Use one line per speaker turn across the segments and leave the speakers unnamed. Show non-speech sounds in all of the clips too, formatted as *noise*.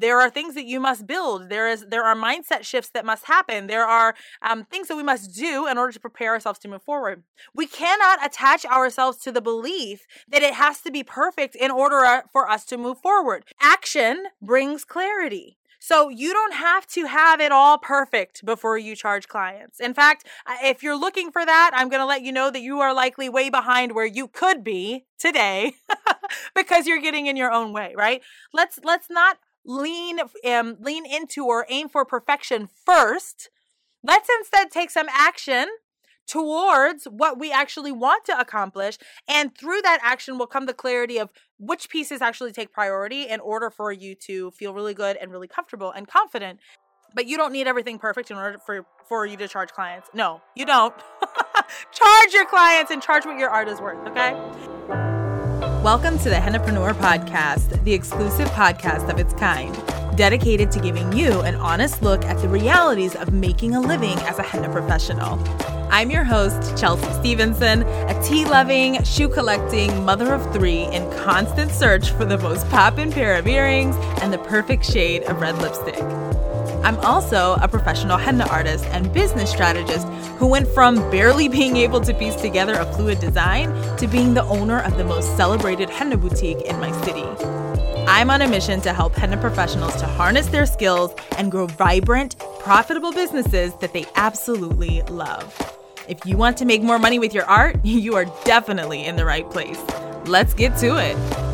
there are things that you must build. There is there are mindset shifts that must happen. There are um, things that we must do in order to prepare ourselves to move forward. We cannot attach ourselves to the belief that it has to be perfect in order uh, for us to move forward. Action brings clarity. So you don't have to have it all perfect before you charge clients. In fact, if you're looking for that, I'm going to let you know that you are likely way behind where you could be today *laughs* because you're getting in your own way, right? Let's let's not lean um, lean into or aim for perfection first. Let's instead take some action towards what we actually want to accomplish. And through that action will come the clarity of which pieces actually take priority in order for you to feel really good and really comfortable and confident. But you don't need everything perfect in order for, for you to charge clients. No, you don't. *laughs* charge your clients and charge what your art is worth, okay? Welcome to the Hennapreneur Podcast, the exclusive podcast of its kind dedicated to giving you an honest look at the realities of making a living as a henna professional. I'm your host, Chelsea Stevenson, a tea loving, shoe collecting mother of three in constant search for the most poppin' pair of earrings and the perfect shade of red lipstick. I'm also a professional henna artist and business strategist who went from barely being able to piece together a fluid design to being the owner of the most celebrated henna boutique in my city. I'm on a mission to help henna professionals to harness their skills and grow vibrant, profitable businesses that they absolutely love. If you want to make more money with your art, *laughs* you are definitely in the right place. Let's get to it.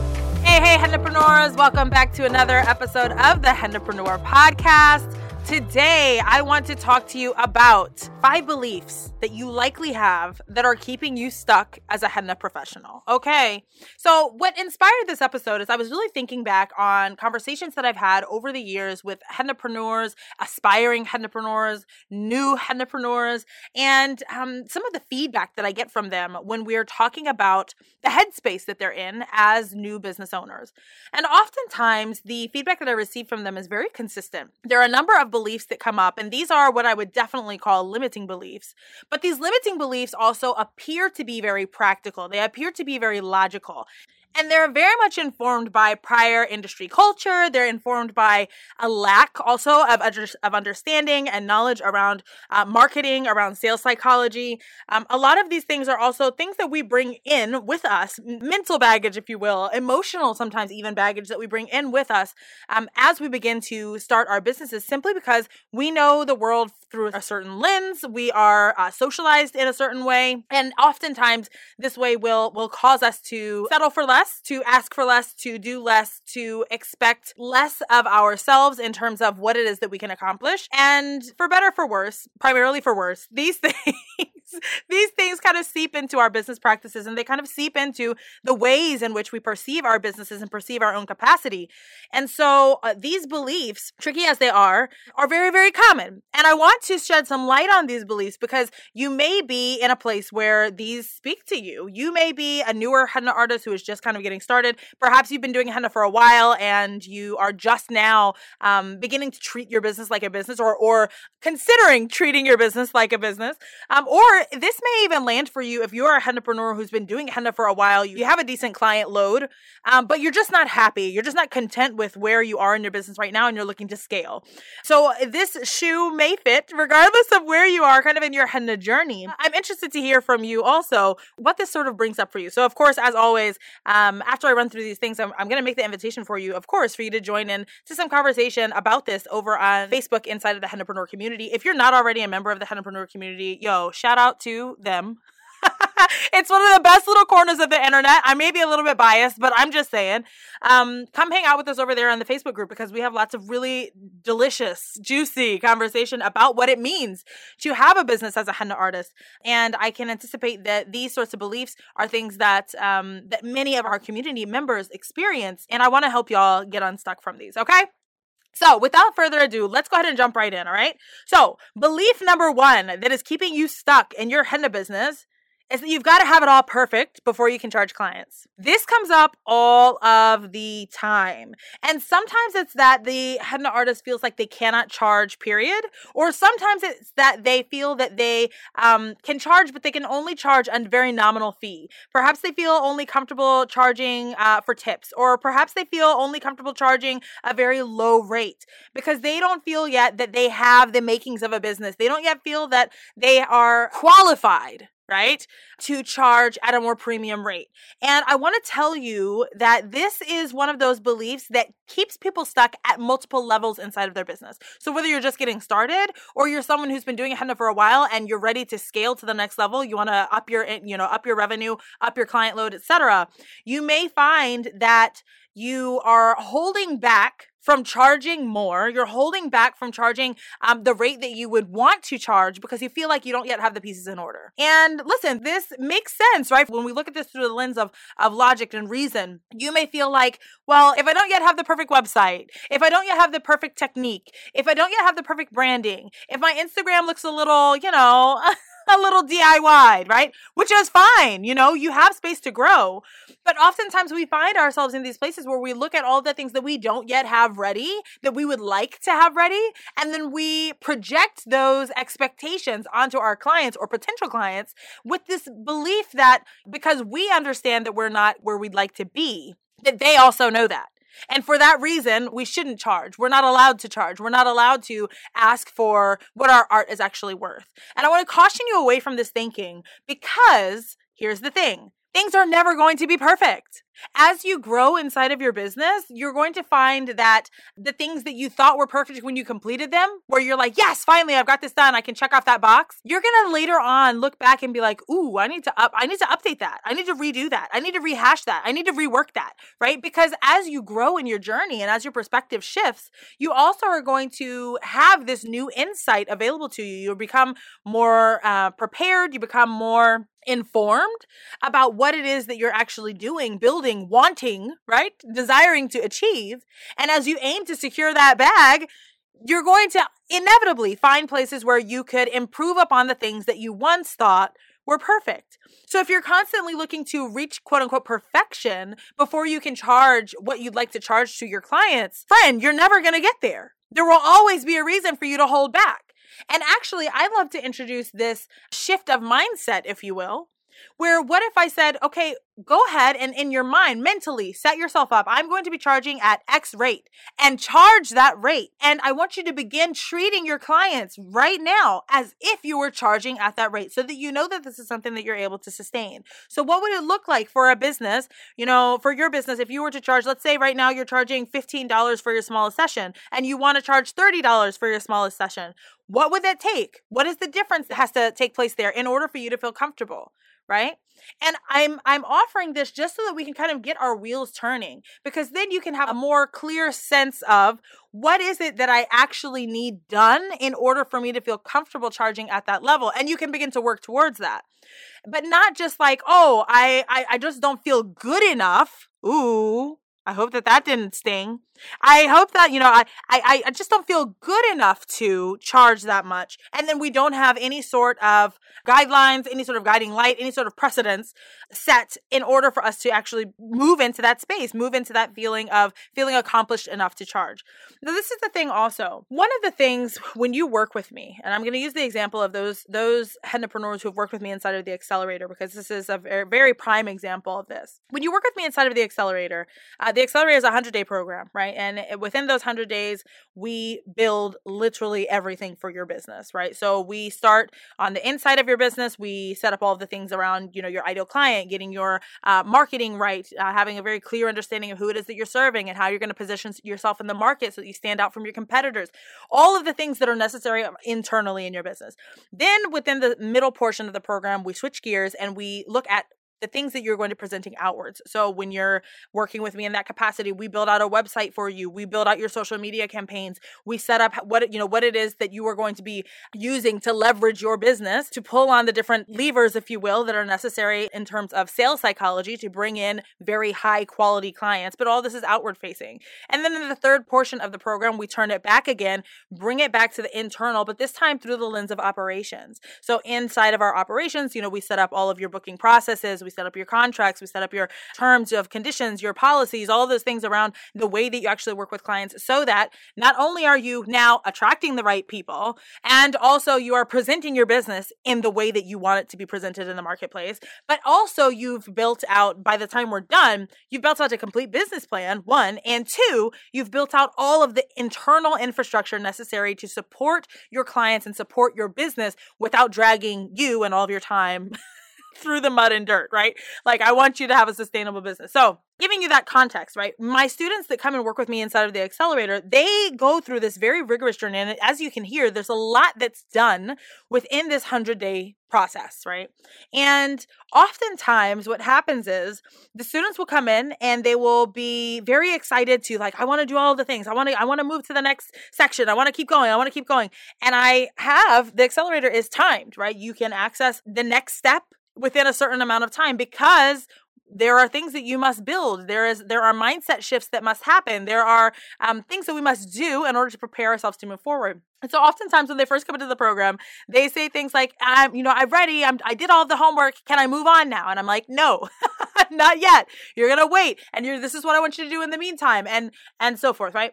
Hey, hey, Hennapreneurs, welcome back to another episode of the Hennapreneur Podcast. Today, I want to talk to you about five beliefs that you likely have that are keeping you stuck as a henna professional. Okay. So, what inspired this episode is I was really thinking back on conversations that I've had over the years with hennapreneurs, aspiring hennapreneurs, new hennapreneurs, and um, some of the feedback that I get from them when we're talking about the headspace that they're in as new business owners. And oftentimes, the feedback that I receive from them is very consistent. There are a number of beliefs that come up, and these are what I would definitely call limiting beliefs. But these limiting beliefs also appear to be very practical, they appear to be very logical. And they're very much informed by prior industry culture. They're informed by a lack also of, of understanding and knowledge around uh, marketing, around sales psychology. Um, a lot of these things are also things that we bring in with us, mental baggage, if you will, emotional, sometimes even baggage that we bring in with us um, as we begin to start our businesses simply because we know the world through a certain lens. We are uh, socialized in a certain way. And oftentimes this way will, will cause us to settle for less less, to ask for less, to do less, to expect less of ourselves in terms of what it is that we can accomplish. And for better, for worse, primarily for worse, *laughs* these things these things kind of seep into our business practices and they kind of seep into the ways in which we perceive our businesses and perceive our own capacity. And so uh, these beliefs, tricky as they are, are very, very common. And I want to shed some light on these beliefs because you may be in a place where these speak to you. You may be a newer henna artist who is just kind of getting started. Perhaps you've been doing henna for a while and you are just now um, beginning to treat your business like a business or, or considering treating your business like a business. Um, or this may even land for you if you're a hennapreneur who's been doing henna for a while. You have a decent client load, um, but you're just not happy. You're just not content with where you are in your business right now, and you're looking to scale. So this shoe may fit regardless of where you are, kind of in your henna journey. I'm interested to hear from you also what this sort of brings up for you. So of course, as always, um, after I run through these things, I'm, I'm going to make the invitation for you, of course, for you to join in to some conversation about this over on Facebook inside of the Hennapreneur community. If you're not already a member of the Hennapreneur community, yo, shout out out to them. *laughs* *laughs* it's one of the best little corners of the internet. I may be a little bit biased, but I'm just saying. Um, come hang out with us over there on the Facebook group because we have lots of really delicious, juicy conversation about what it means to have a business as a henna artist. And I can anticipate that these sorts of beliefs are things that um, that many of our community members experience, and I want to help y'all get unstuck from these. Okay. So, without further ado, let's go ahead and jump right in, all right? So, belief number one that is keeping you stuck in your henna business is that you've got to have it all perfect before you can charge clients. This comes up all of the time. And sometimes it's that the henna artist feels like they cannot charge, period. Or sometimes it's that they feel that they um, can charge, but they can only charge a very nominal fee. Perhaps they feel only comfortable charging uh, for tips, or perhaps they feel only comfortable charging a very low rate because they don't feel yet that they have the makings of a business. They don't yet feel that they are qualified right? To charge at a more premium rate. And I want to tell you that this is one of those beliefs that keeps people stuck at multiple levels inside of their business. So whether you're just getting started or you're someone who's been doing henna for a while and you're ready to scale to the next level, you want to up your eh, you know, up your revenue, up your client load, etc. You may find that you are holding back from charging more. You're holding back from charging um, the rate that you would want to charge because you feel like you don't yet have the pieces in order. And listen, this makes sense, right? When we look at this through the lens of, of logic and reason, you may feel like, well, if I don't yet have the perfect website, if I don't yet have the perfect technique, if I don't yet have the perfect branding, if my Instagram looks a little, you know, *laughs* a little DIY, right? Which is fine. You know, you have space to grow. But oftentimes we find ourselves in these places where we look at all the things that we don't yet have ready, that we would like to have ready, and then we project those expectations onto our clients or potential clients with this belief that because we understand that we're not where we'd like to be, that they also know that. And for that reason, we shouldn't charge. We're not allowed to charge. We're not allowed to ask for what our art is actually worth. And I want to caution you away from this thinking because here's the thing things are never going to be perfect. As you grow inside of your business, you're going to find that the things that you thought were perfect when you completed them, where you're like, yes, finally, I've got this done. I can check off that box. You're going to later on look back and be like, ooh, I need to up, I need to update that. I need to redo that. I need to rehash that. I need to rework that, right? Because as you grow in your journey and as your perspective shifts, you also are going to have this new insight available to you. You become more uh, prepared. You become more informed about what it is that you're actually doing, building, wanting, right? Desiring to achieve. And as you aim to secure that bag, you're going to inevitably find places where you could improve upon the things that you once thought were perfect. So if you're constantly looking to reach quote unquote perfection before you can charge what you'd like to charge to your clients, friend, you're never going to get there. There will always be a reason for you to hold back. And actually, I love to introduce this shift of mindset, if you will, where what if I said, okay, go ahead and in your mind mentally set yourself up. I'm going to be charging at x rate and charge that rate. And i want you to begin treating your clients right now as if you were charging at that rate so that you know that this is something that you're able to sustain. So what would it look like for a business you know for your business if you were to charge let's say right now you're charging $15 for your smallest session and you want to charge $30 for your smallest session what would that take? What is the difference that has to take place there in order for you to feel comfortable right? And i'm i'm offering this just so that we can kind of get our wheels turning because then you can have a more clear sense of what is it that i actually need done in order for me to feel comfortable charging at that level and you can begin to work towards that. But not just like oh i i, I just don't feel good enough. Ooh I hope that that didn't sting. I hope that, you know, I, I, I just don't feel good enough to charge that much. And then we don't have any sort of guidelines, any sort of guiding light, any sort of precedence set in order for us to actually move into that space, move into that feeling of feeling accomplished enough to charge. Now, this is the thing also. One of the things when you work with me, and I'm going to use the example of those, those hennapreneurs who have worked with me inside of the accelerator, because this is a very, very prime example of this. When you work with me inside of the accelerator, uh, the accelerator is a 100 day program, right? And within those 100 days, we build literally everything for your business, right? So we start on the inside of your business. We set up all of the things around, you know, your ideal client, getting your uh, marketing right, uh, having a very clear understanding of who it is that you're serving and how you're going to position yourself in the market so that you stand out from your competitors. All of the things that are necessary internally in your business. Then within the middle portion of the program, we switch gears and we look at the things that you're going to presenting outwards. So when you're working with me in that capacity, we build out a website for you. We build out your social media campaigns. We set up what you know what it is that you are going to be using to leverage your business to pull on the different levers if you will that are necessary in terms of sales psychology to bring in very high quality clients, but all this is outward facing. And then in the third portion of the program, we turn it back again, bring it back to the internal, but this time through the lens of operations. So inside of our operations, you know, we set up all of your booking processes, we set up your contracts, we set up your terms of conditions, your policies, all those things around the way that you actually work with clients so that not only are you now attracting the right people and also you are presenting your business in the way that you want it to be presented in the marketplace, but also you've built out by the time we're done, you've built out a complete business plan, one, and two, you've built out all of the internal infrastructure necessary to support your clients and support your business without dragging you and all of your time *laughs* through the mud and dirt, right? Like I want you to have a sustainable business. So, giving you that context, right? My students that come and work with me inside of the accelerator, they go through this very rigorous journey. And as you can hear, there's a lot that's done within this 100 day process, right? And oftentimes what happens is the students will come in and they will be very excited to like, I want to do all the things. I want to, I want to move to the next section. I want to keep going. I want to keep going. And I have the accelerator is timed, right? You can access the next step within a certain amount of time because there are things that you must build. There is there are mindset shifts that must happen. There are um, things that we must do in order to prepare ourselves to move forward. And so oftentimes when they first come into the program they say things like i'm you know i'm ready. I'm, i did all the homework. Can i move on now? And i'm like no *laughs* not yet. You're gonna wait. And you're this is what i want you to do in the meantime and and so forth right?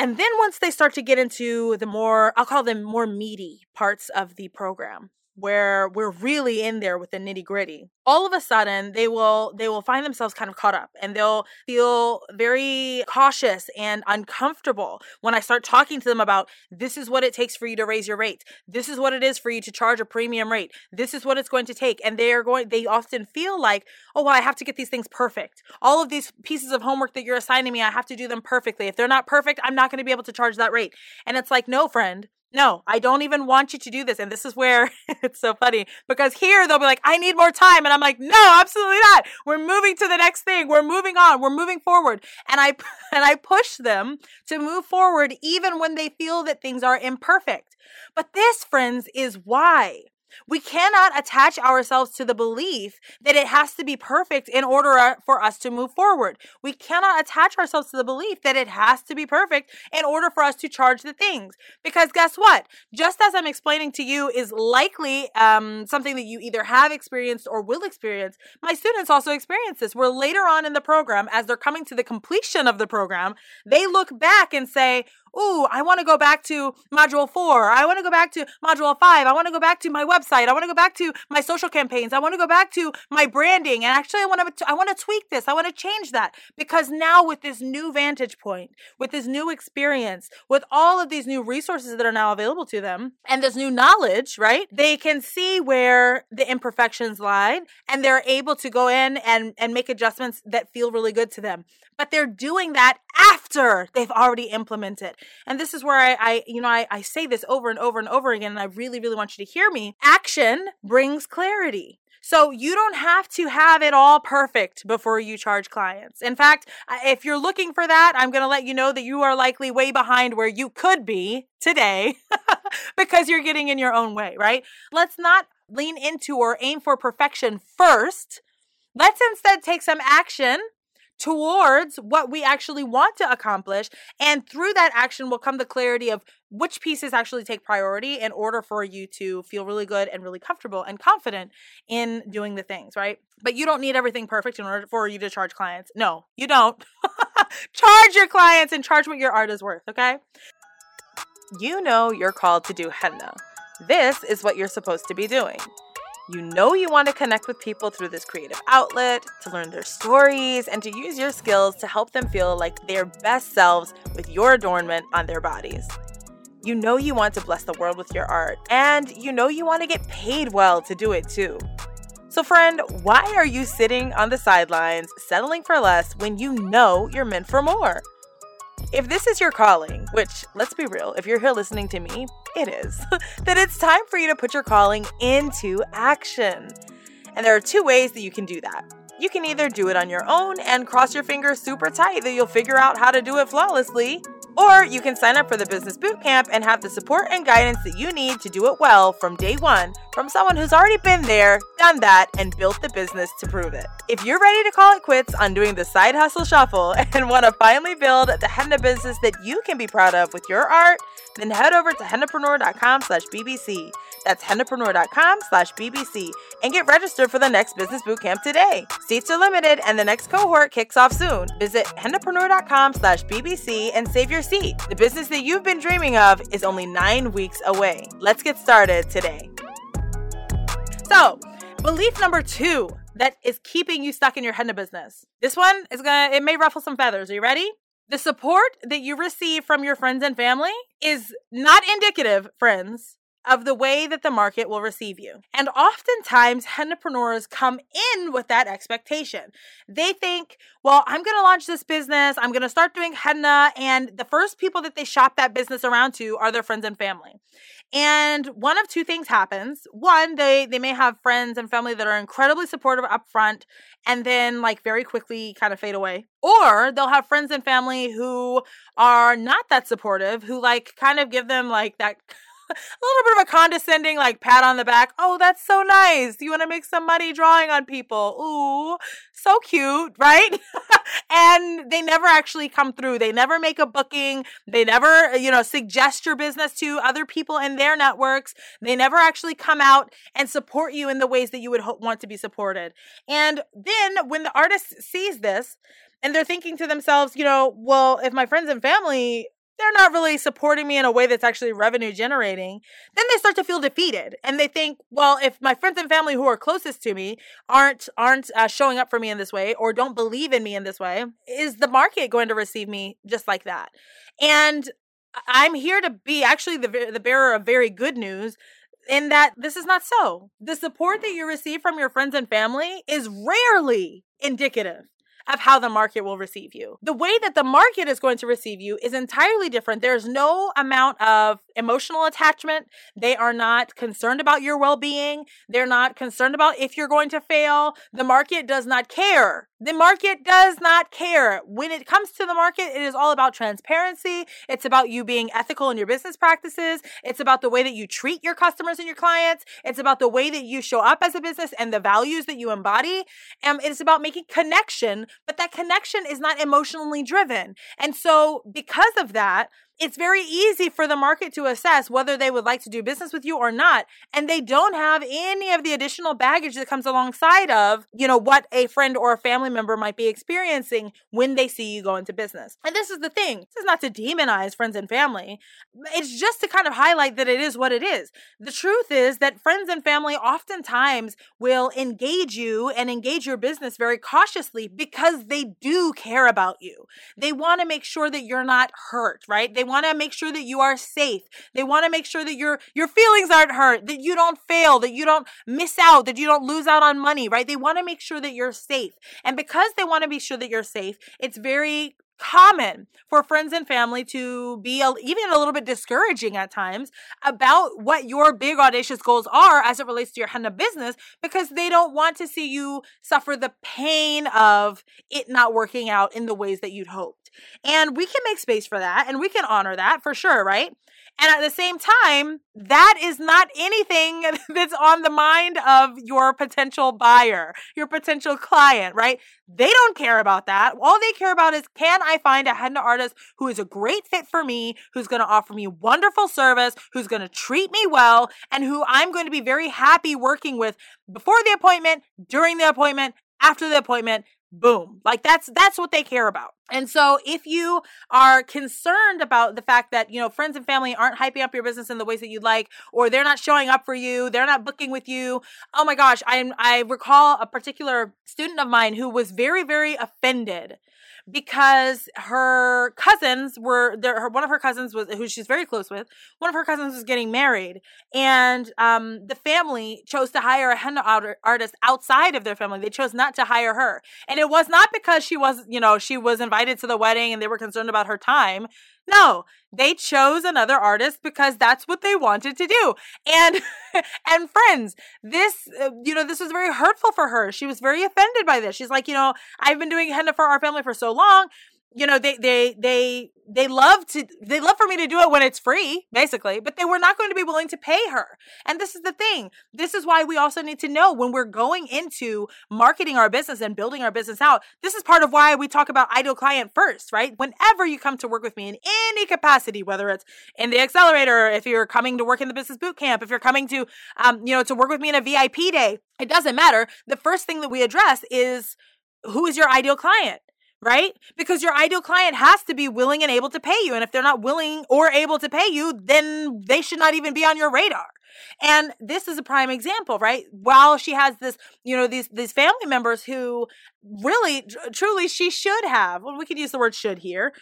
And then once they start to get into the more i'll call them more meaty parts of the program where we're really in there with the nitty gritty. All of a sudden they will they will find themselves kind of caught up and they'll feel very cautious and uncomfortable when i start talking to them about this is what it takes for you to raise your rates. This is what it is for you to charge a premium rate. This is what it's going to take. And they are going they often feel like oh well i have to get these things perfect. All of these pieces of homework that you're assigning me i have to do them perfectly. If they're not perfect i'm not going to be able to charge that rate. And it's like no friend no, I don't even want you to do this. And this is where *laughs* it's so funny because here they'll be like, I need more time. And I'm like, no, absolutely not. We're moving to the next thing. We're moving on. We're moving forward. And I, *laughs* and I push them to move forward even when they feel that things are imperfect. But this, friends, is why we cannot attach ourselves to the belief that it has to be perfect in order uh, for us to move forward. We cannot attach ourselves to the belief that it has to be perfect in order for us to charge the things. Because guess what? Just as I'm explaining to you is likely um, something that you either have experienced or will experience, my students also experience this. Where later on in the program, as they're coming to the completion of the program, they look back and say, ooh, I want to go back to module four. I want to go back to module five. I want to go back to my website. I want to go back to my social campaigns. I want to go back to my branding. And actually, I want to, I want to tweak this. I want to change that because now with this new vantage point, with this new experience, with all of these new resources that are now available to them and this new knowledge, right? They can see where the imperfections lie and they're able to go in and, and make adjustments that feel really good to them. But they're doing that after they've already implemented. And this is where I, I you know, I, I say this over and over and over again, and I really, really want you to hear me. Action brings clarity. So you don't have to have it all perfect before you charge clients. In fact, if you're looking for that, I'm going to let you know that you are likely way behind where you could be today *laughs* because you're getting in your own way, right? Let's not lean into or aim for perfection first. Let's instead take some action towards what we actually want to accomplish. And through that action will come the clarity of which pieces actually take priority in order for you to feel really good and really comfortable and confident in doing the things, right? But you don't need everything perfect in order for you to charge clients. No, you don't. *laughs* charge your clients and charge what your art is worth, okay? You know you're called to do henna. This is what you're supposed to be doing. You know you want to connect with people through this creative outlet, to learn their stories, and to use your skills to help them feel like their best selves with your adornment on their bodies. You know you want to bless the world with your art, and you know you want to get paid well to do it too. So, friend, why are you sitting on the sidelines settling for less when you know you're meant for more? If this is your calling, which let's be real, if you're here listening to me, it is, *laughs* then it's time for you to put your calling into action. And there are two ways that you can do that. You can either do it on your own and cross your fingers super tight that you'll figure out how to do it flawlessly, or you can sign up for the Business Bootcamp and have the support and guidance that you need to do it well from day one from someone who's already been there, done that, and built the business to prove it. If you're ready to call it quits on doing the side hustle shuffle *laughs* and want to finally build the henna business that you can be proud of with your art, then head over to hennapreneur.com slash BBC. That's hennapreneur.com slash BBC and get registered for the next business bootcamp today. Seats are limited and the next cohort kicks off soon. Visit hennapreneur.com slash BBC and save your seat. The business that you've been dreaming of is only nine weeks away. Let's get started today. So, belief number two that is keeping you stuck in your henna business. This one is gonna, it may ruffle some feathers. Are you ready? The support that you receive from your friends and family is not indicative, friends, of the way that the market will receive you. And oftentimes, hennapreneurs come in with that expectation. They think, well, I'm going to launch this business, I'm going to start doing henna, and the first people that they shop that business around to are their friends and family. And one of two things happens. One, they they may have friends and family that are incredibly supportive upfront and then like very quickly kind of fade away. Or they'll have friends and family who are not that supportive, who like kind of give them like that *laughs* little bit of a condescending like pat on the back. Oh, that's so nice. You want to make some money drawing on people. Ooh, so cute, right? *laughs* and they never actually come through. They never make a booking. They never, you know, suggest your business to other people in their networks. They never actually come out and support you in the ways that you would ho- want to be supported. And then when the artist sees this, and they're thinking to themselves, you know, well, if my friends and family they're not really supporting me in a way that's actually revenue generating, then they start to feel defeated and they think, well, if my friends and family who are closest to me aren't aren't uh, showing up for me in this way or don't believe in me in this way, is the market going to receive me just like that? And I'm here to be actually the the bearer of very good news in that this is not so. The support that you receive from your friends and family is rarely indicative of how the market will receive you. The way that the market is going to receive you is entirely different. There's no amount of emotional attachment. They are not concerned about your well being. They're not concerned about if you're going to fail. The market does not care. The market does not care. When it comes to the market, it is all about transparency. It's about you being ethical in your business practices. It's about the way that you treat your customers and your clients. It's about the way that you show up as a business and the values that you embody. And it's about making connection, but that connection is not emotionally driven. And so, because of that, it's very easy for the market to assess whether they would like to do business with you or not. And they don't have any of the additional baggage that comes alongside of, you know, what a friend or a family member might be experiencing when they see you go into business. And this is the thing. This is not to demonize friends and family. It's just to kind of highlight that it is what it is. The truth is that friends and family oftentimes will engage you and engage your business very cautiously because they do care about you. They want to make sure that you're not hurt, right? They want to make sure that you are safe. They want to make sure that your your feelings aren't hurt, that you don't fail, that you don't miss out, that you don't lose out on money, right? They want to make sure that you're safe. And because they want to be sure that you're safe, it's very common for friends and family to be a, even a little bit discouraging at times about what your big audacious goals are as it relates to your henna business because they don't want to see you suffer the pain of it not working out in the ways that you'd hoped. And we can make space for that and we can honor that for sure, right? And at the same time, that is not anything *laughs* that's on the mind of your potential buyer, your potential client, right? They don't care about that. All they care about is can I find a henna artist who is a great fit for me, who's going to offer me wonderful service, who's going to treat me well, and who I'm going to be very happy working with before the appointment, during the appointment, after the appointment, boom like that's that's what they care about. And so if you are concerned about the fact that you know friends and family aren't hyping up your business in the ways that you'd like or they're not showing up for you they're not booking with you oh my gosh i i recall a particular student of mine who was very very offended because her cousins were there her, one of her cousins was who she's very close with one of her cousins was getting married. And um, the family chose to hire a henna artist outside of their family. They chose not to hire her. And it was not because she was you know she was invited to the wedding and they were concerned about her time No, they chose another artist because that's what they wanted to do. And *laughs* and friends, this uh, you know, this was very hurtful for her. She was very offended by this. She's like, you know, I've been doing henna for our family for so long you know they they they they love to they love for me to do it when it's free basically but they were not going to be willing to pay her. And this is the thing this is why we also need to know when we're going into marketing our business and building our business out this is part of why we talk about ideal client first right? Whenever you come to work with me in any capacity whether it's in the accelerator if you're coming to work in the business boot camp if you're coming to um, you know to work with me in a vip day it doesn't matter. The first thing that we address is who is your ideal client right? Because your ideal client has to be willing and able to pay you. And if they're not willing or able to pay you, then they should not even be on your radar. And this is a prime example, right? While she has this, you know, these these family members who really truly she should have, well, we could use the word should here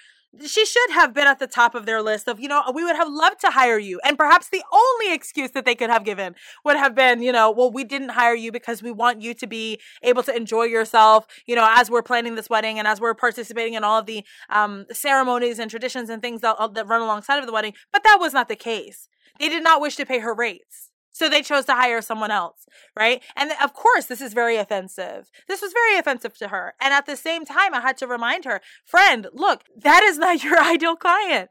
she should have been at the top of their list of, you know, we would have loved to hire you. And perhaps the only excuse that they could have given would have been, you know, well, we didn't hire you because we want you to be able to enjoy yourself, you know, as we're planning this wedding and as we're participating in all of the um, ceremonies and traditions and things that, that run alongside of the wedding. But that was not the case. They did not wish to pay her rates. So they chose to hire someone else, right? And of course, this is very offensive. This was very offensive to her. And at the same time, I had to remind her, friend, look, that is not *laughs* your ideal client,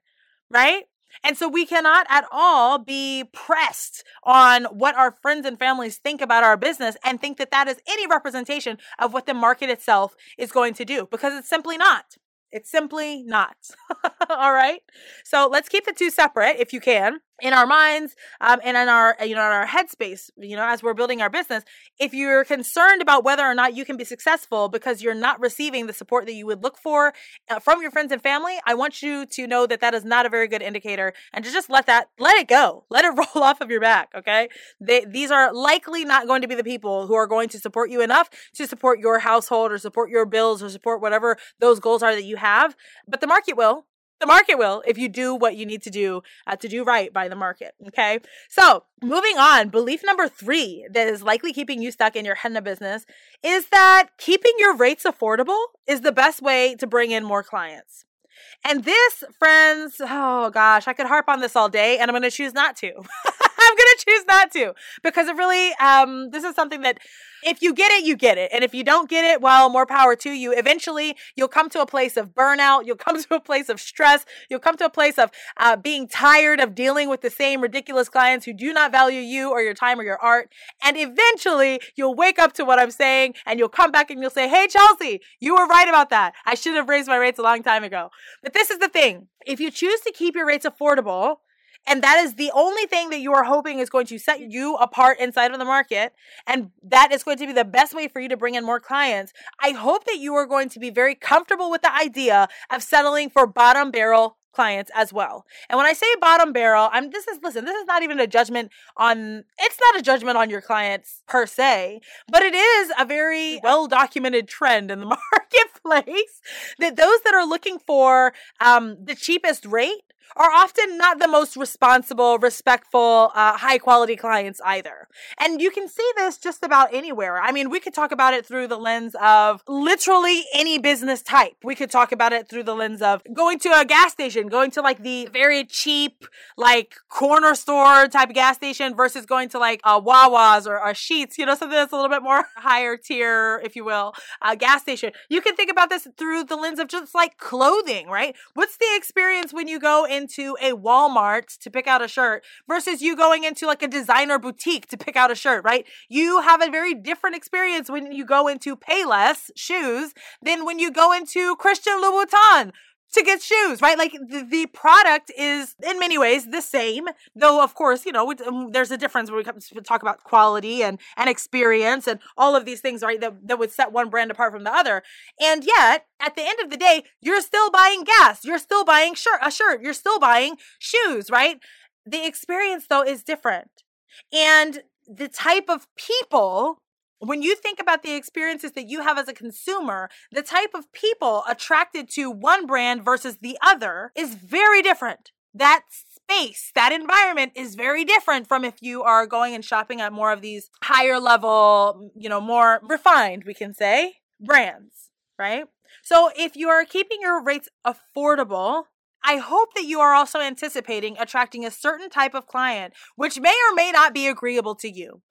right? And so we cannot at all be pressed on what our friends and families think about our business and think that that is any representation of what the market itself is going to do because it's simply not. It's simply not. *laughs* all right. So let's keep the two separate if you can in our minds um, and in our you know in our headspace you know as we're building our business if you're concerned about whether or not you can be successful because you're not receiving the support that you would look for uh, from your friends and family i want you to know that that is not a very good indicator and to just let that let it go. Let it *laughs* roll off of your back okay? They, these are likely not going to be the people who are going to support you enough to support your household or support your bills or support whatever those goals are that you have but the market will the market will if you do what you need to do uh, to do right by the market. Okay. So moving on, belief number three that is likely keeping you stuck in your henna business is that keeping your rates affordable is the best way to bring in more clients. And this, friends, oh gosh, I could harp on this all day and I'm going to choose not to. *laughs* *laughs* Going to choose not to because it really, um, this is something that if you get it, you get it. And if you don't get it, well, more power to you. Eventually, you'll come to a place of burnout. You'll come *laughs* to a place of stress. You'll come to a place of uh, being tired of dealing with the same ridiculous clients who do not value you or your time or your art. And eventually, you'll wake up to what I'm saying and you'll come back and you'll say, Hey, Chelsea, you were right about that. I should have raised my rates a long time ago. But this is the thing. If you choose to keep your rates affordable, and that is the only thing that you are hoping is going to set you apart inside of the market. And that is going to be the best way for you to bring in more clients. I hope that you are going to be very comfortable with the idea of settling for bottom barrel clients as well. And when I say bottom barrel, I'm this is listen, this is not even a judgment on it's not a judgment on your clients per se, but it is a very well documented trend in the *laughs* marketplace that those that are looking for um, the cheapest rate are often not the most responsible, respectful, uh, high quality clients either. And you can see this just about anywhere. I mean, we could talk about it through the lens of literally any business type. We could talk about it through the lens of going to a gas station, going to like the very cheap, like corner store type of gas station versus going to like a Wawa's or a Sheetz, you know, something that's a little bit more *laughs* higher tier, if you will, a gas station. You can think about this through the lens of just like clothing, right? What's the experience when you go into a Walmart to pick out a shirt versus you going into like a designer boutique to pick out a shirt, right? You have a very different experience when you go into Payless shoes than when you go into Christian Louboutin to get shoes, right? Like the, the, product is in many ways the same, though of course, you know, um, there's a difference when we come to talk about quality and and experience and all of these things, right? That that would set one brand apart from the other. And yet, at the end of the day, you're still buying gas, you're still buying shirt, a shirt, you're still buying shoes, right? The experience though is different. And the type of people when you think about the experiences that you have as a consumer, the type of people attracted to one brand versus the other is very different. That space, that environment is very different from if you are going and shopping at more of these higher level, you know, more refined, we can say, brands, right? So if you are keeping your rates affordable, I hope that you are also anticipating attracting a certain type of client, which may or may not be agreeable to you.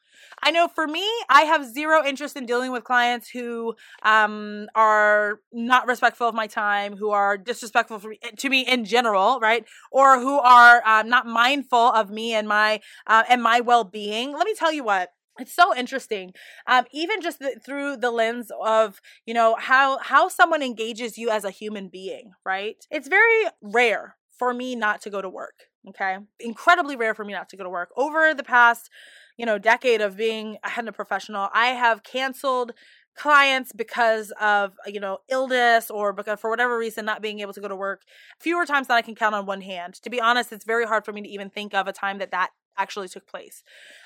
I know for me, I have zero interest in dealing with clients who um, are not respectful of my time, who are disrespectful me, to me in general, right? Or who are uh, not mindful of me and my uh, and my well being. Let me tell you what it's so interesting um, even just the, through the lens of you know how how someone engages you as a human being right it's very rare for me not to go to work okay incredibly rare for me not to go to work over the past you know, decade of being a henna professional, I have canceled clients because of you know illness or because for whatever reason not being able to go to work. Fewer times than i can count on one hand. To be honest it's very hard for me to even think of a time that that actually took place.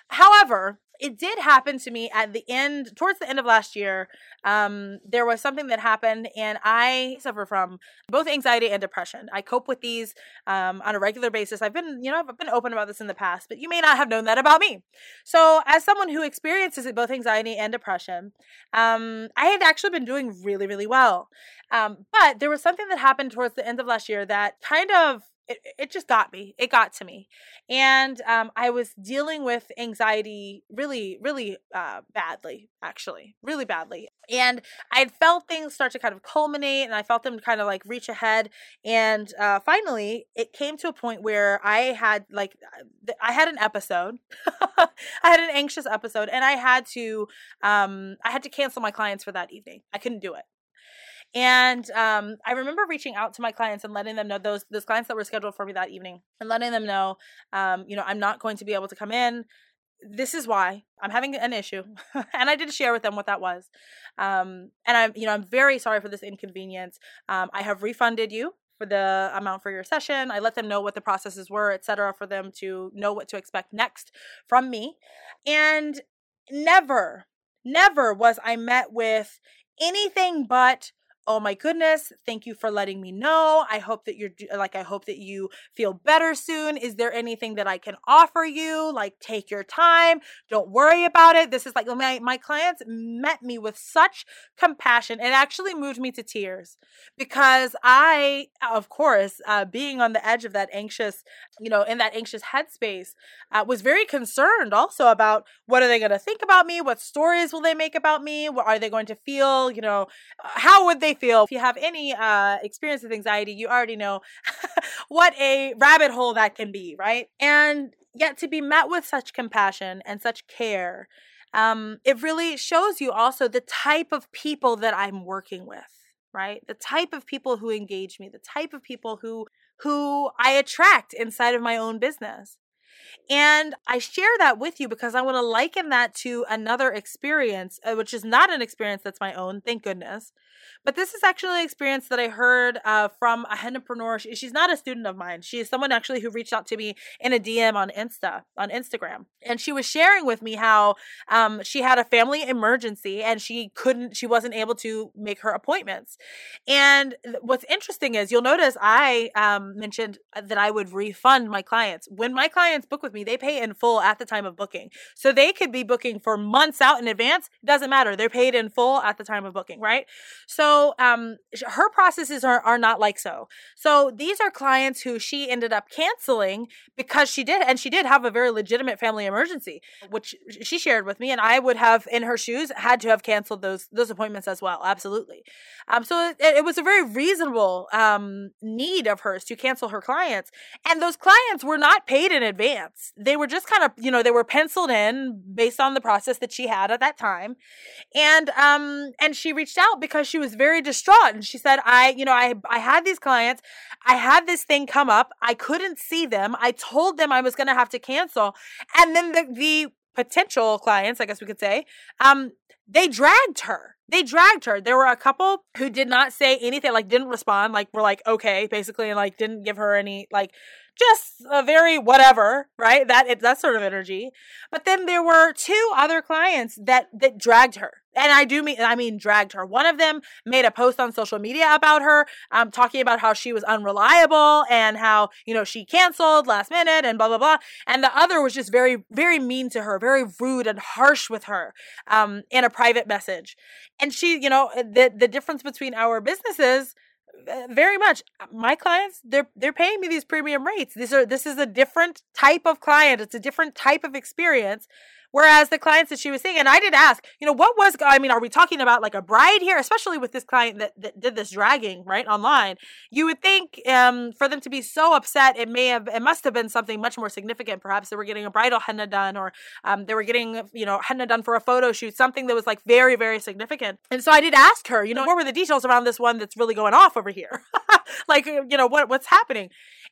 However it did happen to me at the end towards the end of last year um, there was something that happened and i suffer from both anxiety and depression. I cope with these um, on a regular basis. I've been you know i've been open about this in the past but you may not have known that about me. So as someone who experiences both anxiety and depression um, i had actually been doing really really well. Um, but there was something that happened towards the end of last year that kind of it, it just got me. It got to me. And um, I was dealing with anxiety really, really uh, badly, actually, really badly. And I felt things start to kind of culminate and I felt them kind of like reach ahead. And uh, finally, it came to a point where I had like, uh, I had an episode. *laughs* I had an anxious episode and I had to, um, I had to cancel my clients for that evening. I couldn't do it. And um, I remember reaching out to my clients and letting them know those those clients that were scheduled for me that evening, and letting them know, um, you know, I'm not going to be able to come in. This is why I'm having an issue, *laughs* and I did share with them what that was. Um, and I'm, you know, I'm very sorry for this inconvenience. Um, I have refunded you for the amount for your session. I let them know what the processes were, etc., for them to know what to expect next from me. And never, never was I met with anything but oh my goodness thank you for letting me know i hope that you're like i hope that you feel better soon is there anything that i can offer you like take your time don't worry about it this is like my, my clients met me with such compassion it actually moved me to tears because i of course uh, being on the edge of that anxious you know in that anxious headspace uh, was very concerned also about what are they going to think about me what stories will they make about me what are they going to feel you know how would they feel. If you have any uh, experience with anxiety, you already know *laughs* what a rabbit hole that can be, right? And yet to be met with such compassion and such care, um, it really shows you also the type of people that I'm working with, right? The type of people who engage me, the type of people who who I attract inside of my own business. And I share that with you because I want to liken that to another experience, uh, which is not an experience that's my own, thank goodness. But this is actually an experience that I heard uh, from a hennapreneur. She, she's not a student of mine. She is someone actually who reached out to me in a DM on Insta, on Instagram. And she was sharing with me how um, she had a family emergency and she couldn't, she wasn't able to make her appointments. And what's interesting is you'll notice I um, mentioned that I would refund my clients. When my clients book with me, they pay in full at the time of booking. So they could be booking for months out in advance. It doesn't matter. They're paid in full at the time of booking, right? So um, her processes are, are not like so. So these are clients who she ended up canceling because she did, and she did have a very legitimate family emergency, which she shared with me, and I would have in her shoes had to have canceled those those appointments as well. Absolutely. Um, so it, it was a very reasonable um, need of hers to cancel her clients, and those clients were not paid in advance. They were just kind of you know they were penciled in based on the process that she had at that time, and um and she reached out because she was very distraught, and she said, I you know I I had these clients, I had this thing come up, I couldn't see them, I told them I was going to have to cancel, and then the the potential clients, I guess we could say, um, they dragged her. They dragged her. There were a couple who did not say anything, like didn't respond, like were like okay, basically, and like didn't give her any like just a very whatever, right? That that sort of energy. But then there were two other clients that that dragged her, and I do mean I mean dragged her. One of them made a post on social media about her, um, talking about how she was unreliable and how you know she canceled last minute and blah blah blah. And the other was just very very mean to her, very rude and harsh with her, um, in a private message. And she, you know, the the difference between our businesses Uh, very much uh, my clients they're they're paying me these premium rates. These are this is a different type of client. It's a different type of experience Whereas the clients that she was seeing, and I did ask, you know, what was, I mean, are we talking about like a bride here, especially with this client that, that did this dragging, right, online? You would think um, for them to be so upset, it may have, it must have been something much more significant. Perhaps they were getting a bridal henna done or um, they were getting, you know, henna done for a photo shoot, something that was like very, very significant. And so I did ask her, you know, what were the details around this one that's really going off over here? *laughs* like, you know, what what's happening?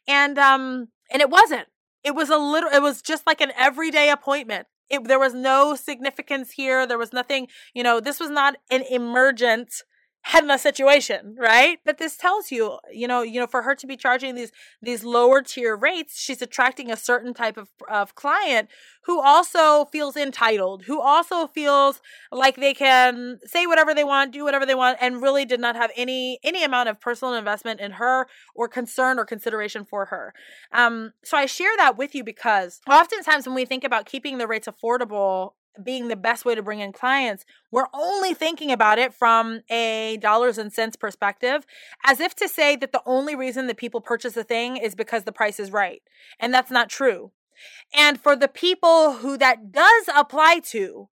And, um, and it wasn't. It was a little, it was just like an everyday appointment it, there was no significance here. There was nothing, you know, this was not an emergent henna situation, right? But this tells you, you know, you know, for her to be charging these these lower tier rates, she's attracting a certain type of, of client who also feels entitled, who also feels like they can say whatever they want, do whatever they want, and really did not have any any amount of personal investment in her or concern or consideration for her. Um, so I share that with you because oftentimes when we think about keeping the rates affordable being the best way to bring in clients, we're only thinking about it from a dollars and cents perspective, as if to say that the only reason that people purchase a thing is because the price is right. And that's not true. And for the people who that does apply to,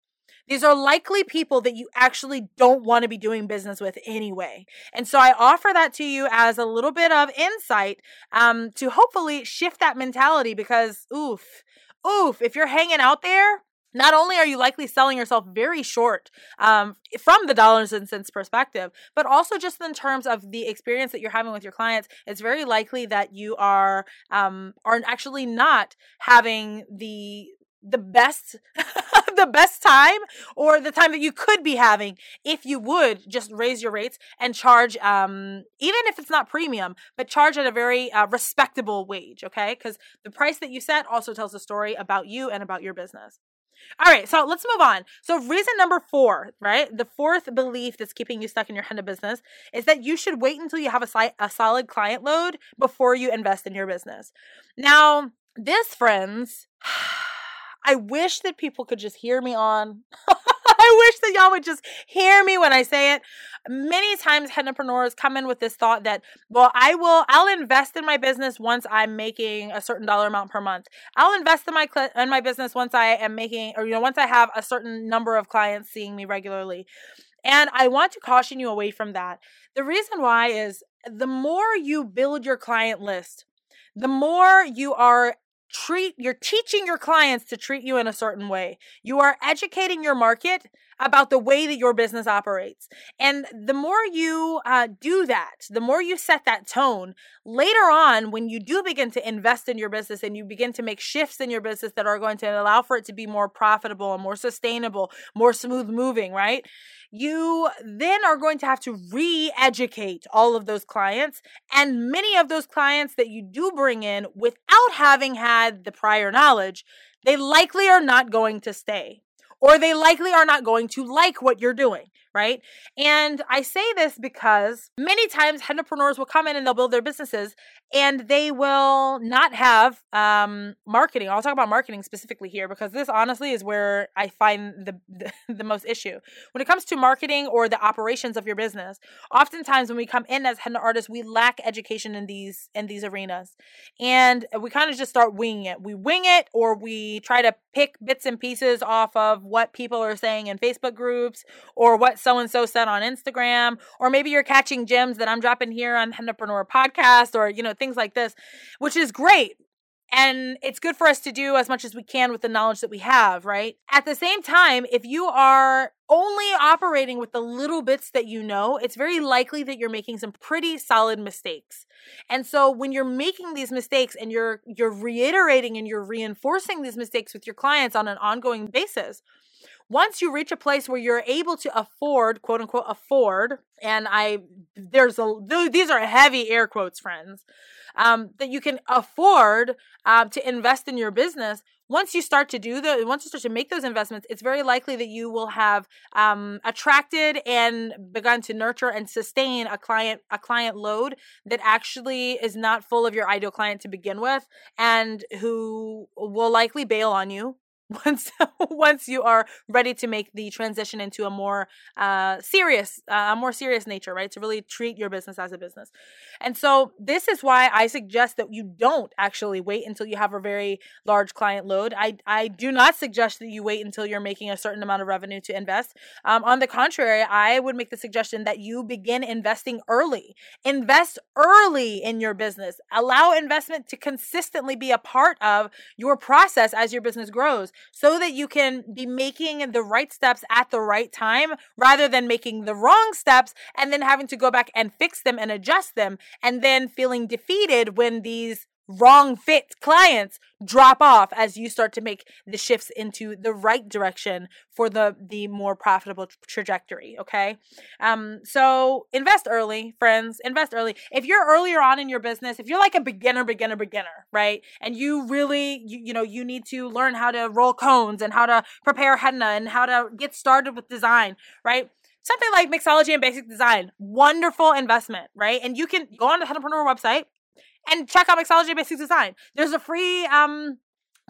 these are likely people that you actually don't want to be doing business with anyway. And so I offer that to you as a little bit of insight um, to hopefully shift that mentality because, oof, oof, if you're hanging out there, not only are you likely selling yourself very short um, from the dollars and cents perspective, but also just in terms of the experience that you're having with your clients, it's very likely that you are um, are actually not having the the best *laughs* the best time or the time that you could be having if you would just raise your rates and charge um even if it's not premium but charge at a very uh, respectable wage okay? Because the price that you set also tells a story about you and about your business all right, so let's move on. So, reason number four, right? The fourth belief that's keeping you stuck in your henna business is that you should wait until you have a, si- a solid client load before you invest in your business. Now, this, friends, *sighs* I wish that people could just hear me on. *laughs* I wish that y'all would just hear me when I say it. Many times entrepreneurs come in with this thought that, well, I will, I'll invest in my business once I'm making a certain dollar amount per month. I'll invest in my in my business once I am making, or you know, once I have a certain number of clients seeing me regularly. And I want to caution you away from that. The reason why is the more you build your client list, the more you are treat you're teaching your clients to treat you in a certain way. You are educating your market about the way that your business operates. And the more you uh, do that the more you set that tone later on when you do begin to invest in your business and you begin to make shifts in your business that are going to allow for it to be more profitable and more sustainable more smooth moving right you then are going to have to re educate all of those clients. And many of those clients that you do bring in without having had the prior knowledge, they likely are not going to stay or they likely are not going to like what you're doing right? And I say this because many times entrepreneurs will come in and they'll build their businesses and they will not have um, marketing. I'll talk about marketing specifically here because this honestly is where I find the, the, *laughs* the most issue. When it comes to marketing or the operations of your business, oftentimes when we come in as henna artists, we lack education in these in these arenas. And we kind of just start winging it. We wing it or we try to pick bits and pieces off of what people are saying in Facebook groups or what so and so said on Instagram, or maybe you're catching gems that I'm dropping here on Hennapreneur podcast, or you know things like this, which is great. And it's good for us to do as much as we can with the knowledge that we have, right? At the same time, if you are only operating with the little bits that you know, it's very likely that you're making some pretty solid mistakes. And so when you're making these mistakes and you're you're reiterating and you're reinforcing these mistakes with your clients on an ongoing basis, once you reach a place where you're able to afford, quote unquote, afford, and I, there's a, these are heavy air quotes, friends, um, that you can afford um, to invest in your business. Once you start to do the, once you start to make those investments, it's very likely that you will have um, attracted and begun to nurture and sustain a client, a client load that actually is not full of your ideal client to begin with, and who will likely bail on you once *laughs* once you are ready to make the transition into a more uh, serious uh, a more serious nature right? To really treat your business as a business. And so this is why i suggest that you don't actually wait until you have a very large client load. I i do not suggest that you wait until you're making a certain amount of revenue to invest. Um, on the contrary i would make the suggestion that you begin investing early. Invest early in your business. Allow investment to consistently be a part of your process as your business grows so that you can be making the right steps at the right time rather than making the wrong steps and then having to go back and fix them and adjust them and then feeling defeated when these wrong fit clients drop off as you start to make the shifts into the right direction for the the more profitable trajectory okay? Um so invest early friends invest early. If you're earlier on in your business if you're like a beginner beginner beginner right and you really you, you know you need to learn how to roll cones and how to prepare henna and how to get started with design right? Something like mixology and basic design wonderful investment right? And you can go on the hennapreneur website and check out Mixology basics Design. There's a free um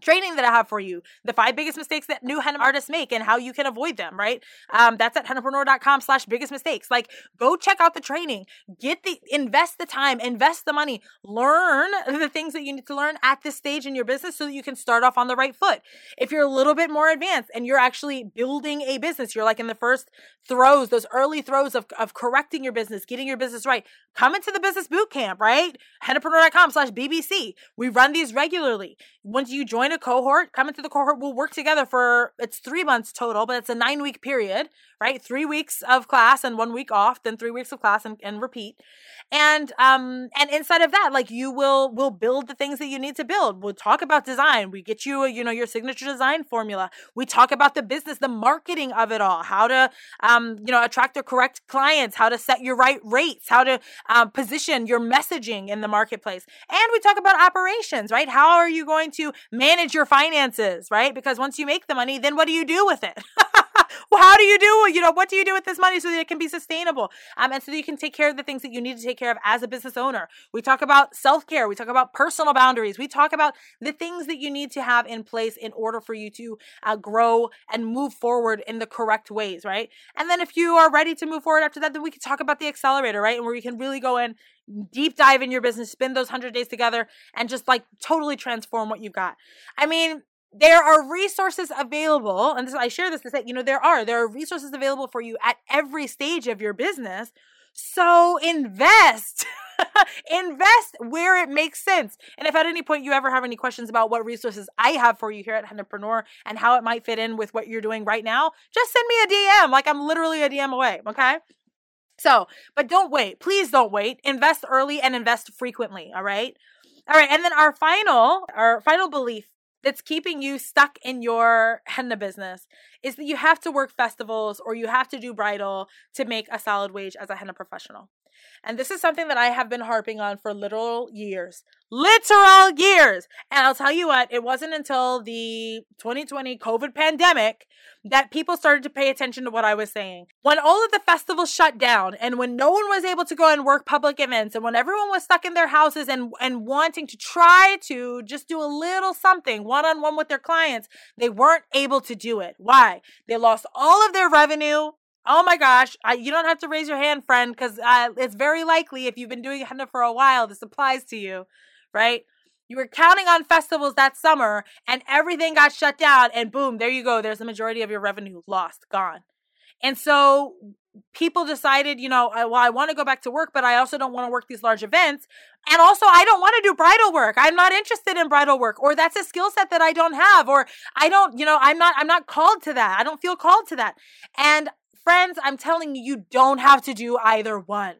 training that I have for you. The five biggest mistakes that new henna artists make and how you can avoid them, right? Um, that's at hennapreneur.com slash biggest mistakes. Like go check out the training, get the, invest the time, invest the money, learn the things that you need to learn at this stage in your business so that you can start off on the right foot. If you're a little bit more advanced and you're actually building a business, you're like in the first throws, those early throws of, of correcting your business, getting your business right, come into the business boot camp, right? hennapreneur.com slash BBC. We run these regularly. Once you join a cohort, come into the cohort. We'll work together for it's three months total, but it's a nine week period, right? Three weeks of class and one week off, then three weeks of class and, and repeat. And um and inside of that, like you will will build the things that you need to build. We'll talk about design. We get you a, you know your signature design formula. We talk about the business, the marketing of it all, how to um you know attract the correct clients, how to set your right rates, how to um, position your messaging in the marketplace, and we talk about operations, right? How are you going to manage manage your finances, right? Because once you make the money, then what do you do with it? *laughs* well, how do you do it? you know what do you do with this money so that it can be sustainable? Um, and so that you can take care of the things that you need to take care of as a business owner. We talk about self-care. We talk about personal boundaries. We talk about the things that you need to have in place in order for you to uh, grow and move forward in the correct ways right? And then if you are ready to move forward after that then we can talk about the accelerator right? And where you can really go in deep dive in your business, spend those 100 days together, and just like totally transform what you've got. I mean, there are resources available, and this, I share this to say, you know, there are there are resources available for you at every stage of your business. So invest. *laughs* invest where it makes sense. And if at any point you ever have any questions about what resources I have for you here at Hennapreneur and how it might fit in with what you're doing right now, just send me a DM. Like I'm literally a DM away, okay? So, but don't wait. Please don't wait. Invest early and invest frequently. All right. All right. And then our final, our final belief that's keeping you stuck in your henna business is that you have to work festivals or you have to do bridal to make a solid wage as a henna professional. And this is something that I have been harping on for literal years. Literal years. And I'll tell you what, it wasn't until the 2020 COVID pandemic that people started to pay attention to what I was saying. When all of the festivals shut down and when no one was able to go and work public events and when everyone was stuck in their houses and, and wanting to try to just do a little something one on one with their clients, they weren't able to do it. Why? They lost all of their revenue. Oh my gosh, I, you don't have to raise your hand, friend, because uh, it's very likely if you've been doing henna for a while, this applies to you, right? You were counting on festivals that summer and everything got shut down, and boom, there you go. There's the majority of your revenue lost, gone. And so people decided, you know, well, I want to go back to work, but I also don't want to work these large events. And also, I don't want to do bridal work. I'm not interested in bridal work, or that's a skill set that I don't have, or I don't, you know, I'm not, I'm not called to that. I don't feel called to that. And Friends, I'm telling you, you don't have to do either one.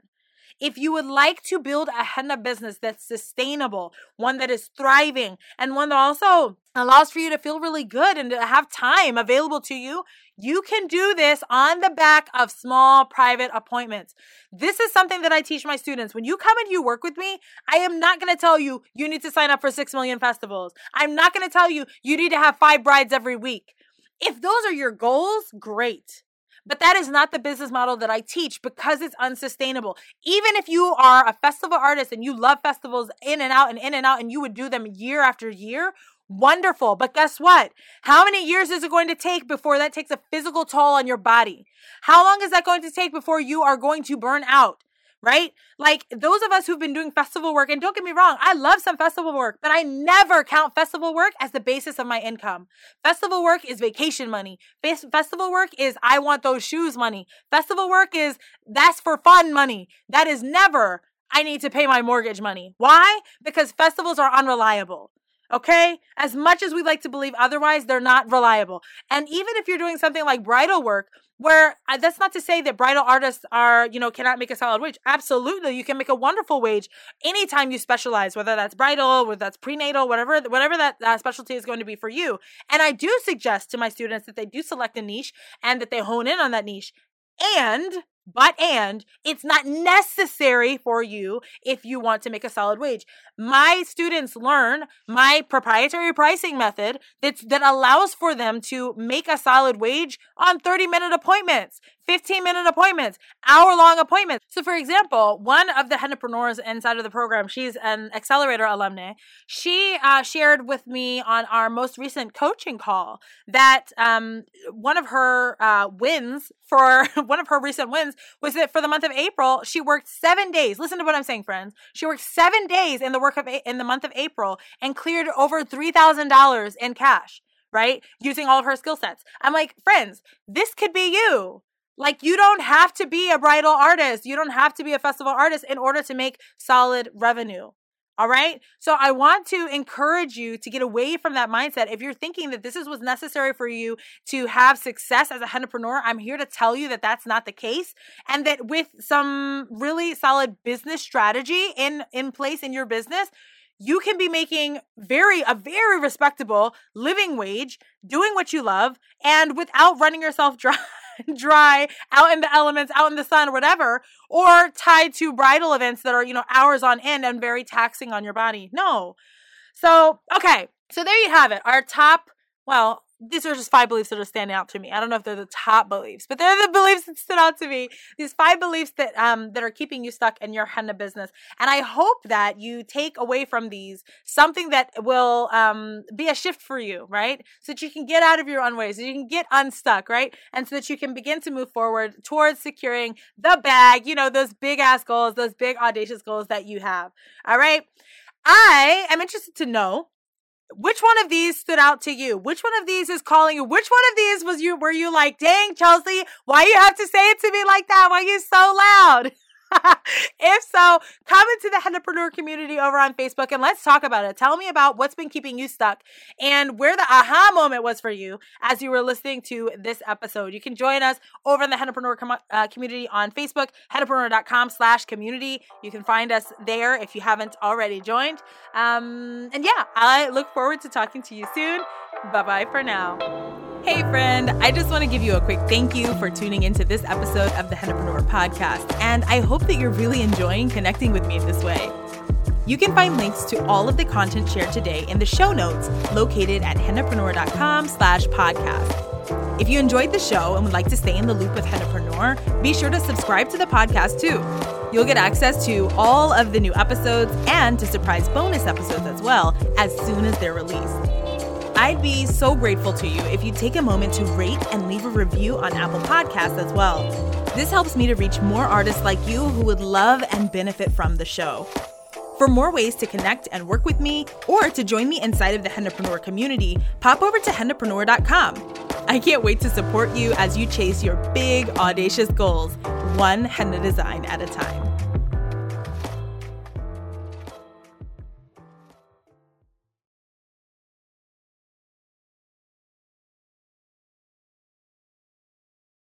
If you would like to build a henna business that's sustainable, one that is thriving, and one that also allows for you to feel really good and to have time available to you, you can do this on the back of small private appointments. This is something that I teach my students. When you come and you work with me, I am not going to tell you you need to sign up for 6 million festivals. I'm not going to tell you you need to have five brides every week. If those are your goals, great. But that is not the business model that I teach because it's unsustainable. Even if you are a festival artist and you love festivals in and out and in and out and you would do them year after year, Wonderful. But guess what? How many years is it going to take before that takes a physical toll on your body? How long is that going to take before you are going to burn out? Right? Like those of us who've been doing festival work, and don't get me wrong, I love some festival work, but I never count festival work as the basis of my income. Festival work is vacation money. Festival work is I want those shoes money. Festival work is that's for fun money. That is never I need to pay my mortgage money. Why? Because festivals are unreliable. Okay? As much as we like to believe otherwise, they're not reliable. And even if you're doing something like bridal work, where uh, that's not to say that bridal artists are, you know, cannot make a solid wage. Absolutely, you can make a wonderful wage anytime you specialize, whether that's bridal, whether that's prenatal, whatever, whatever that uh, specialty is going to be for you. And I do suggest to my students that they do select a niche and that they hone in on that niche. And but and it's not necessary for you if you want to make a solid wage. My students learn my proprietary pricing method that's, that allows for them to make a solid wage on 30 minute appointments. 15 minute appointments, hour long appointments. So, for example, one of the entrepreneurs inside of the program, she's an accelerator alumni. She uh, shared with me on our most recent coaching call that um, one of her uh, wins for *laughs* one of her recent wins was that for the month of April, she worked seven days. Listen to what I'm saying, friends. She worked seven days in the work of in the month of April and cleared over three thousand dollars in cash right? Using all of her skill sets. I'm like, friends, this could be you. Like, you don't have to be a bridal artist. You don't have to be a festival artist in order to make solid revenue. All right. So I want to encourage you to get away from that mindset. If you're thinking that this is what's necessary for you to have success as a entrepreneur, I'm here to tell you that that's not the case. And that with some really solid business strategy in, in place in your business, you can be making very a very respectable living wage doing what you love and without running yourself *laughs* dry *laughs* dry, out in the elements, out in the sun, whatever, or tied to bridal events that are, you know, hours on end and very taxing on your body. No. So, okay. So there you have it. Our top, well, these are just five beliefs that are standing out to me. I don't know if they're the top beliefs, but they're the beliefs that stood out to me. These five beliefs that um that are keeping you stuck in your henna business. And I hope that you take away from these something that will um be a shift for you, right? So that you can get out of your own ways, so you can get unstuck, right? And so that you can begin to move forward towards securing the bag, you know, those big ass goals, those big audacious goals that you have. All right. I am interested to know which one of these stood out to you? Which one of these is calling you? Which one of these was you were you like, dang, Chelsea, why you have to say it to me like that? Why you so loud? *laughs* if so, come into the hennapreneur community over on Facebook and let's talk about it. Tell me about what's been keeping you stuck and where the aha moment was for you as you were listening to this episode. You can join us over in the hennapreneur com- uh, community on Facebook, hennapreneur.com slash community. You can find us there if you haven't already joined. Um, and yeah, I look forward to talking to you soon. Bye bye for now. Hey, friend, I just want to give you a quick thank you for tuning into this episode of the Hennapreneur podcast, and I hope that you're really enjoying connecting with me in this way. You can find links to all of the content shared today in the show notes located at hennapreneur.com slash podcast. If you enjoyed the show and would like to stay in the loop with Hennapreneur, be sure to subscribe to the podcast too. You'll get access to all of the new episodes and to surprise bonus episodes as well as soon as they're released. I'd be so grateful to you if you take a moment to rate and leave a review on Apple Podcasts as well. This helps me to reach more artists like you who would love and benefit from the show. For more ways to connect and work with me, or to join me inside of the Hennapreneur community, pop over to hennapreneur.com. I can't wait to support you as you chase your big, audacious goals, one henna design at a time.